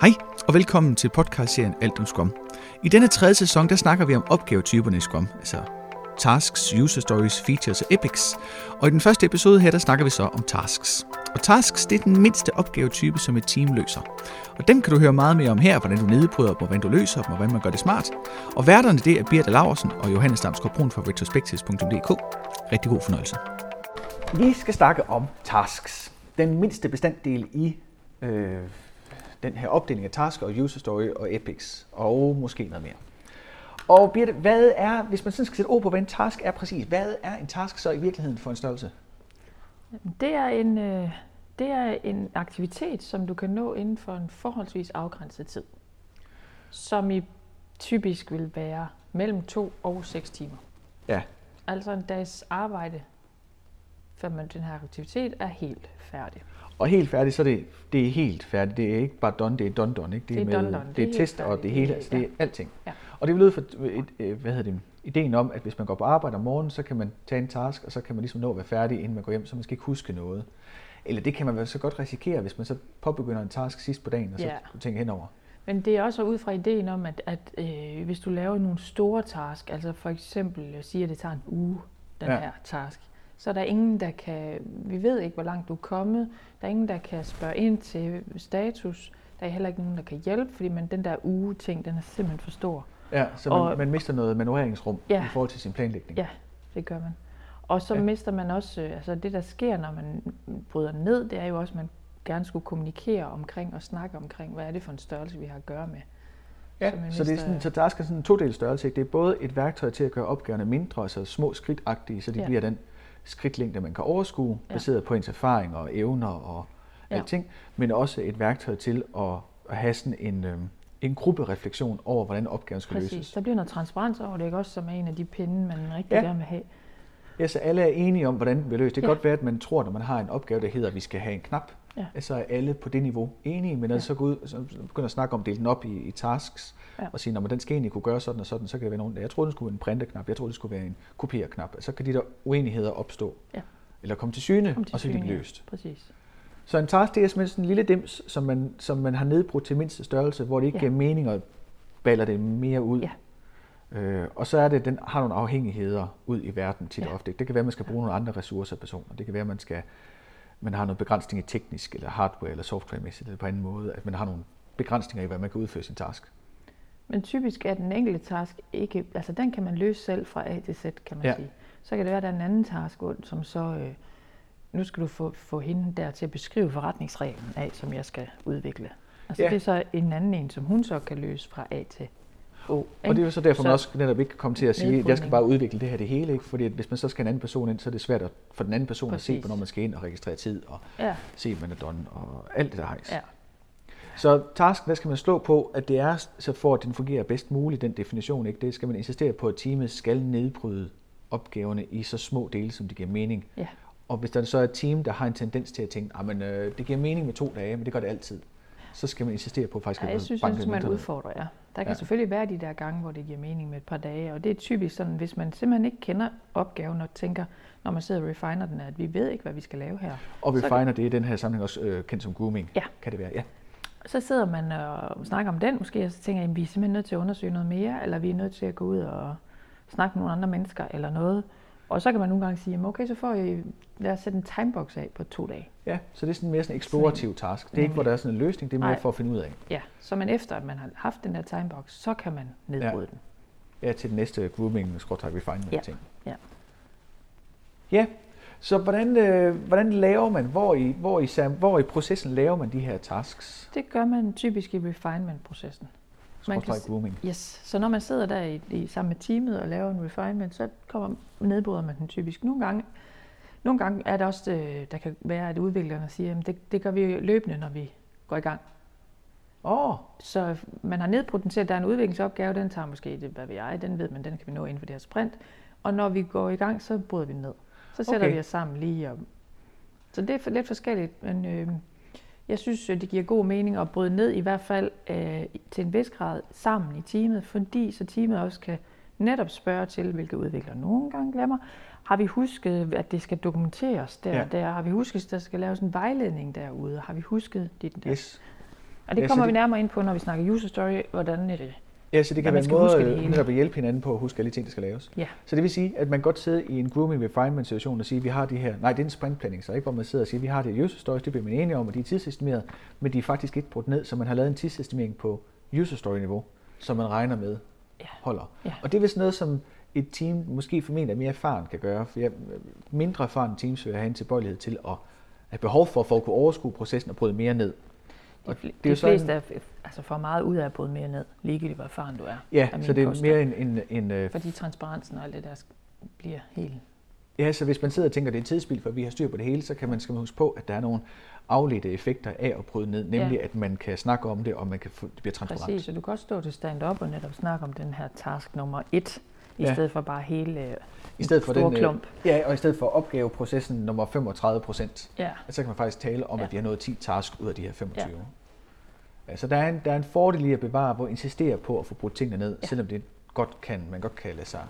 Hej og velkommen til podcastserien Alt om Scrum. I denne tredje sæson, der snakker vi om opgavetyperne i Scrum, altså tasks, user stories, features og epics. Og i den første episode her, der snakker vi så om tasks. Og tasks, det er den mindste opgavetype, som et team løser. Og dem kan du høre meget mere om her, hvordan du nedbryder dem, og hvordan du løser dem, og hvordan man gør det smart. Og værterne, det er Birte Laversen og Johannes Damsgaard Brun fra retrospectives.dk. Rigtig god fornøjelse. Vi skal snakke om tasks. Den mindste bestanddel i øh, den her opdeling af task og user story og epics, og måske noget mere. Og Birte, hvad er, hvis man sådan skal sætte ord på, hvad en task er præcis, hvad er en task så i virkeligheden for en størrelse? Det er en, øh, det er en aktivitet, som du kan nå inden for en forholdsvis afgrænset tid, som i typisk vil være mellem to og seks timer. Ja. Altså en dags arbejde, før man den her aktivitet er helt færdig. Og helt færdigt, så er det, det er helt færdigt. Det er ikke bare done, det er done done. Ikke? Det er med, done done. Det Det er er test helt og det færdigt. hele, Det er- altså det er alting. Ja. Og det er ud for et, et, hvad hedder det, ideen om, at hvis man går på arbejde om morgenen, så kan man tage en task, og så kan man ligesom nå at være færdig, inden man går hjem, så man skal ikke huske noget. Eller det kan man vel så godt risikere, hvis man så påbegynder en task sidst på dagen, og så Ja. tænker henover. Men det er også ud fra ideen om, at, at øh, hvis du laver nogle store task, altså for eksempel øh, siger, at det tager en uge, den ja. her task, så er der ingen, der kan, vi ved ikke, hvor langt du er kommet, der er ingen, der kan spørge ind til status, der er heller ikke nogen, der kan hjælpe, fordi man, den der uge-ting, den er simpelthen for stor. Ja, så man, Og- man mister noget manøvreringsrum Ja. i forhold til sin planlægning. Ja, det gør man. Og så Ja. mister man også, øh, altså det der sker, når man bryder ned, det er jo også, at man gerne skulle kommunikere omkring og snakke omkring, hvad er det for en størrelse, vi har at gøre med. Ja, Så så, det er sådan, så task er sådan en todel størrelse. Ikke? Det er både et værktøj til at gøre opgaverne mindre, altså små skridtagtige, så de. Ja. bliver den skridtlængde, man kan overskue, ja. Baseret på ens erfaring og evner og ja. Alting, men også et værktøj til at, at have sådan en, øh, en gruppereflektion over, hvordan opgaven skal Præcis. løses. Der bliver noget transparens over det, ikke også, som er en af de pinde, man rigtig Ja. gerne vil have. Ja, så alle er enige om, hvordan den bliver løst. Det kan. Ja. godt være, at man tror, når man har en opgave, der hedder, at vi skal have en knap, Ja. så er alle på det niveau enige, men når ja. Ja. så går ud, så begynder at snakke om at dele den op i, i tasks, ja. Og sige, at den skal egentlig kunne gøre sådan og sådan, så kan det være nogen, jeg troede, den skulle være en printerknap, jeg troede, det skulle være en kopierknap. Så kan de der uenigheder opstå, Ja. eller komme til syne, Kom til og så kan de blive ja. løst. Præcis. Så en task, det er simpelthen sådan en lille dims, som man, som man har nedbrudt til mindste størrelse, hvor det ikke ja. Giver mening at baller det mere ud. Ja. Øh, og så er det, den har nogle afhængigheder ud i verden tit Ja. ofte. Det kan være, at man skal bruge nogle andre ressourcer personer. Det kan være, at man skal man har noget begrænsning i teknisk, eller hardware, eller softwaremæssigt, eller på anden måde, at man har nogle begrænsninger i, hvad man kan udføre sin task. Men typisk er den enkelte task ikke, altså den kan man løse selv fra A til Z, kan man Ja. sige. Så kan det være, at der er en anden task, som så, øh, nu skal du få, få hende der til at beskrive forretningsreglen af, som jeg skal udvikle. Altså ja. det er så en anden en, som hun så kan løse fra A til O. Og det er jo så derfor, man Så- også netop ikke kan komme til at sige, at jeg skal bare udvikle det her det hele. Ikke? Fordi at hvis man så skal en anden person ind, så er det svært at, for den anden person at se, Præcis. hvornår man skal ind og registrere tid, og Ja, se, at man er done, og alt det der hejs. ja. Så tasken, der skal man slå på, at det er, så for at den fungerer bedst muligt, den definition, ikke? det skal man insistere på, at teamet skal nedbryde opgaverne i så små dele, som det giver mening. Ja. Og hvis der så er et team, der har en tendens til at tænke, at øh, det giver mening med to dage, men det gør det altid, så skal man insistere på faktisk Ja, at jeg synes, banke skal man mindre ned. udfordre, ja. Der kan Ja. selvfølgelig være de der gange, hvor det giver mening med et par dage, og det er typisk sådan, hvis man simpelthen ikke kender opgaven og tænker, når man sidder og refiner den, at vi ved ikke, hvad vi skal lave her. Og vi så- finder det i den her sammenhæng også øh, kendt som grooming, Ja. kan det være. Ja. Så sidder man og snakker om den måske, og så tænker jeg, at vi er simpelthen nødt til at undersøge noget mere, eller vi er nødt til at gå ud og snakke med nogle andre mennesker, eller noget. Og så kan man nogle gange sige, "Jamen, okay, så får I, lad os sætte en timebox af på to dage. ja, så det er sådan mere sådan en eksplorativ task. Det er ikke, hvor der er sådan en løsning, det er mere Nej. for at finde ud af. Ja, så man efter, at man har haft den der timebox, så kan man nedbryde den. Ja, til den næste grooming, skråtræk refinement Ja. ting. Ja. Ja, så hvordan, øh, hvordan laver man, hvor i, hvor, i, hvor i processen laver man de her tasks? Det gør man typisk i refinement-processen. Man kan grooming. Yes, så når man sidder der i, i, sammen med teamet og laver en refinement, så kommer, nedbryder man den typisk. Nogle gange, nogle gange er det også, øh, der kan være, at udviklerne siger, at det, det gør vi løbende, når vi går i gang. Åh, oh, Så man har nedbrudt den til, at der er en udviklingsopgave, den tager måske, det, hvad ved jeg, den ved man, den kan vi nå inden for det her sprint. Og når vi går i gang, så bryder vi ned. Så sætter Okay. vi os sammen lige. Og... Så det er lidt forskelligt, men øh, jeg synes, øh, det giver god mening at bryde ned i hvert fald øh, til en vis grad sammen i teamet, fordi så teamet også kan netop spørge til, hvilke udviklere nogle gange glemmer. Har vi husket, at det skal dokumenteres der Ja. og der? Har vi husket, at der skal laves en vejledning derude? Har vi husket dit der? yes. Og det så kommer vi det- nærmere ind på, når vi snakker user story, hvordan er det? Ja, så det kan være man en måde netop at hjælpe hinanden på at huske alle de ting, der skal laves. Ja. Så det vil sige, at man godt sidde i en grooming refinement situation og sige, at vi har de her, nej, det er en sprint planning, så ikke hvor man sidder og siger, at vi har det her user stories, det bliver man enige om, og de er tidsestimeret, men de er faktisk ikke brudt ned, så man har lavet en tidsestimering på user story niveau, som man regner med Ja. holder. Ja. Og det er vist noget, som et team, måske formentlig mere erfaren, kan gøre. For jeg, mindre erfaren teams vil have en tilbøjelighed til at have behov for, for at kunne overskue processen og bryde mere ned. De, det er de sådan- fleste er, altså får meget ud af at bryde mere ned, ligegyldigt hvor erfaren du er. Ja, er så det er påstand. mere en, en, en øh, Fordi transparensen og alt det der bliver helt... Ja, så hvis man sidder og tænker, at det er tidsspil, for vi har styr på det hele, så kan man, skal man huske på, at der er nogle afledte effekter af at bryde ned, nemlig Ja. at man kan snakke om det, og man kan få, det bliver transparent. Præcis, og du kan også stå til stand-up og netop snakke om den her task nummer et, i Ja. stedet for bare hele øh, I stedet for store den, øh, klump. Ja, og i stedet for opgaveprocessen nummer 35 procent, Ja, så kan man faktisk tale om, Ja. at vi har nået 10 task ud af de her 25. Ja. Så der er, en, der er en fordel i at bevare, hvor insistere på at få brudt tingene ned, Ja. selvom det godt kan, man godt kan lade sig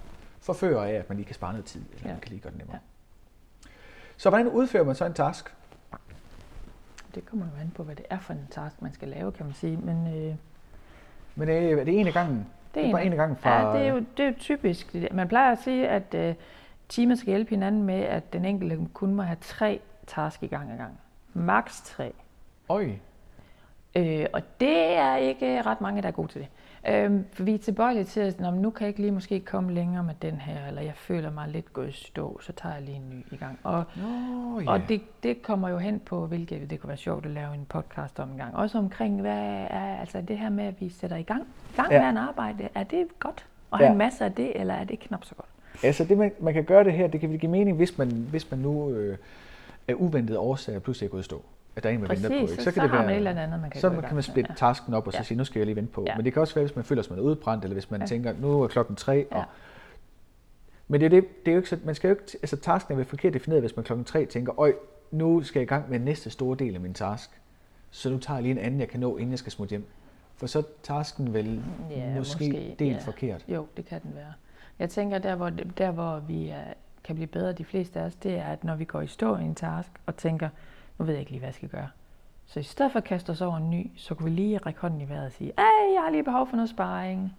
forføre af, at man lige kan spare noget tid, eller ja. man kan lige gøre det nemmere. Ja. Så hvordan udfører man så en task? det kommer jo an på, hvad det er for en task, man skal lave, kan man sige. Men øh, Men øh, er det en af gangen? Det er bare en af gangen fra... Ja, det er jo, det er jo typisk. det. Man plejer at sige, at øh, teamet skal hjælpe hinanden med, at den enkelte kun må have tre task i gang ad gang. Max tre. Øj, Øh, og det er ikke ret mange, der er gode til det. Øh, for vi er tilbøjelige til at "Nå, nu kan jeg ikke lige måske komme længere med den her, eller jeg føler mig lidt gået i stå, så tager jeg lige en ny i gang. Og, Nå, ja. og det, det kommer jo hen på, hvilket det kunne være sjovt at lave en podcast om en gang. Også omkring, hvad er altså det her med, at vi sætter i gang. Gang Ja. med en arbejde. Er det godt? Og have Ja. en masse af det, eller er det knap så godt? Altså det, man, man kan gøre det her, det kan give mening, hvis man, hvis man nu øh, af uventede årsager pludselig er gået i stå. At der er en, man Præcis, venter på. så, Ikke? så, kan har det være, man et eller andet, man kan så i kan man splitte Ja. tasken op og så Ja. sige, nu skal jeg lige vente på. Ja. Men det kan også være, hvis man føler, at man er udbrændt, eller hvis man Ja. tænker, nu er klokken tre. Og... Ja. Men det er, det, det er jo ikke så, man skal jo ikke, altså tasken er vel forkert defineret, hvis man klokken tre tænker, øj, nu skal jeg i gang med næste store del af min task. Så nu tager jeg lige en anden, jeg kan nå, inden jeg skal smutte hjem. For så er tasken vel Ja, måske, måske, delt ja. forkert. Jo, det kan den være. Jeg tænker, der hvor, der, hvor vi er, kan blive bedre, de fleste af os, det er, at når vi går i stå i en task og tænker, nu ved jeg ikke lige, hvad jeg skal gøre. Så i stedet for at kaste os over en ny, så kunne vi lige række hånden i vejret og sige, ej, jeg har lige behov for noget sparring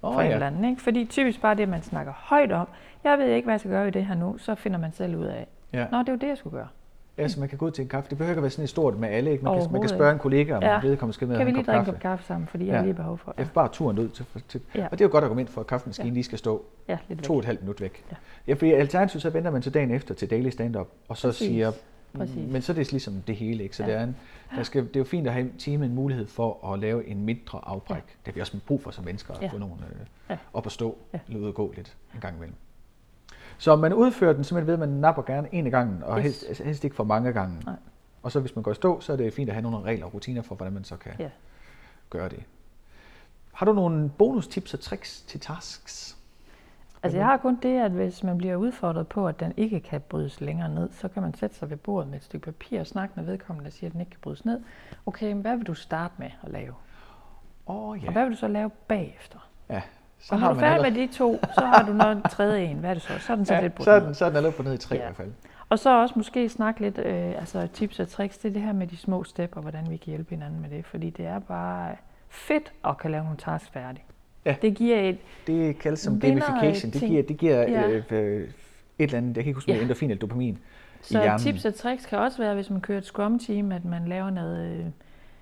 for oh, en ja. eller anden. Ikke? Fordi typisk bare det, man snakker højt om, jeg ved ikke, hvad jeg skal gøre i det her nu, så finder man selv ud af, Ja. nå, det er jo det, jeg skulle gøre. Ja, så man kan gå ud til en kaffe. Det behøver ikke at være sådan et stort med alle. Ikke? Man, kan, man kan spørge en kollega, om Ja. ja. vedkommende skal med Kan vi lige drikke en kaffe. kop kaffe sammen, fordi jeg Ja. har lige behov for Ja, det. bare turen ud til, til. Ja. Og det er jo et godt argument for, at kaffemaskinen Ja. lige skal stå Ja, lidt to og et halvt minut væk. Ja. Ja, fordi alternativt så venter man til dagen efter til daily stand-up, og så Præcis. siger, Præcis. men så er det ligesom det hele, ikke? Så Ja. det, er en, der skal, det er jo fint at have teamet en mulighed for at lave en mindre afbræk. Ja. Det har vi også brug for som mennesker, at Ja. få nogle øh, Ja. op at stå, Ja. eller ud og gå lidt en gang imellem. Så man udfører den simpelthen ved, at man napper gerne en af gangen, og Yes. helst, helst ikke for mange gange. Nej. Og så hvis man går i stå, så er det fint at have nogle regler og rutiner for, hvordan man så kan Ja. gøre det. Har du nogle bonustips og tricks til tasks? Altså jeg har kun det, at hvis man bliver udfordret på, at den ikke kan brydes længere ned, så kan man sætte sig ved bordet med et stykke papir og snakke med vedkommende, der siger, at den ikke kan brydes ned. Okay, men hvad vil du starte med at lave? Åh oh, Ja. Og hvad vil du så lave bagefter? ja. Så og når du er færdig med de to, så har du noget tredje en. Hvad er det så? Så er den så ja, lidt brudt så er den, så er den allerede på ned i tre Ja. i hvert fald. Og så også måske snakke lidt, øh, altså tips og tricks, det er det her med de små step, og hvordan vi kan hjælpe hinanden med det. Fordi det er bare fedt at kan lave nogle tasks færdigt. Ja. Det giver et, Det kaldes som gamification. Det giver, det giver Ja. øh, øh, et eller andet, jeg kan ikke huske, Ja. endorfin eller dopamin. Så hjernen. tips og tricks kan også være, hvis man kører et scrum team, at man laver noget øh,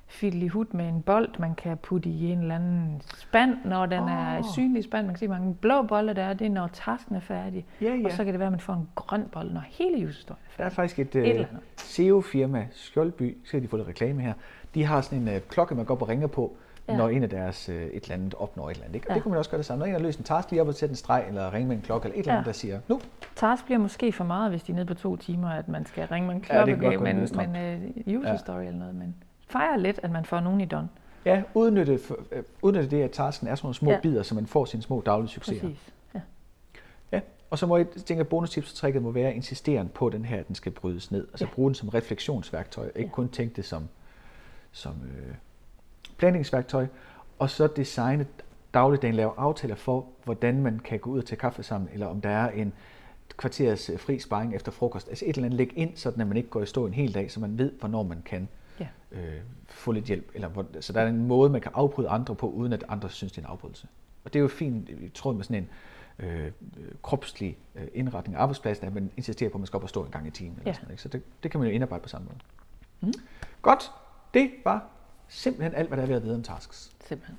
fiddly hud med en bold, man kan putte i en eller anden spand, når den oh. er synlig spand. Man kan se, hvor mange blå bolde der er, det er, når tasken er færdig. Ja, ja. Og så kan det være, at man får en grøn bold, når hele userstory er Der er færdig. faktisk et, Et øh. SEO-firma, Skjoldby, så kan de få lidt reklame her. De har sådan en øh, klokke, man går op og ringer på, Ja. ja. når en af deres øh, et eller andet opnår et eller andet. Ikke? Og Ja. det kunne man også gøre det samme. Når en har løst en task, lige op og sætte en streg, eller ringe med en klokke, eller et eller andet, Ja. der siger, nu, Task bliver måske for meget, hvis de er nede på to timer, at man skal ringe med en Ja, det klokke, godt gå men, nedstrømt. men uh, user Ja. story eller noget. Men fejre lidt, at man får nogen i done. ja, udnytte, øh, udnytte det, at tasken er sådan nogle små Ja. ja. bidder, så man får sine små daglige succeser. Præcis. Ja. Ja, og så må jeg tænke, at bonustips-tricket må være insisteren på den her, at den skal brydes ned. Altså Ja. ja. bruge den som refleksionsværktøj, ikke Ja. kun tænke det som, som øh, planlægningsværktøj. Og så designe dagligdagen, lave aftaler for, hvordan man kan gå ud og tage kaffe sammen, eller om der er en kvarters øh, fri sparring efter frokost. Altså et eller andet læg ind, sådan at man ikke går i stå en hel dag, så man ved, hvornår man kan Ja. øh, få lidt hjælp. Eller, hvor, så der er en måde, man kan afbryde andre på, uden at andre synes, det er en afbrydelse. Og det er jo fint i tråd med sådan en øh, kropslig øh, indretning af arbejdspladsen, at man insisterer på, at man skal op og stå en gang i timen. Eller Ja. sådan, ikke? Så det, det kan man jo indarbejde på samme måde. Mm. Godt. Det var simpelthen alt, hvad der er ved at vide om tasks. Simpelthen.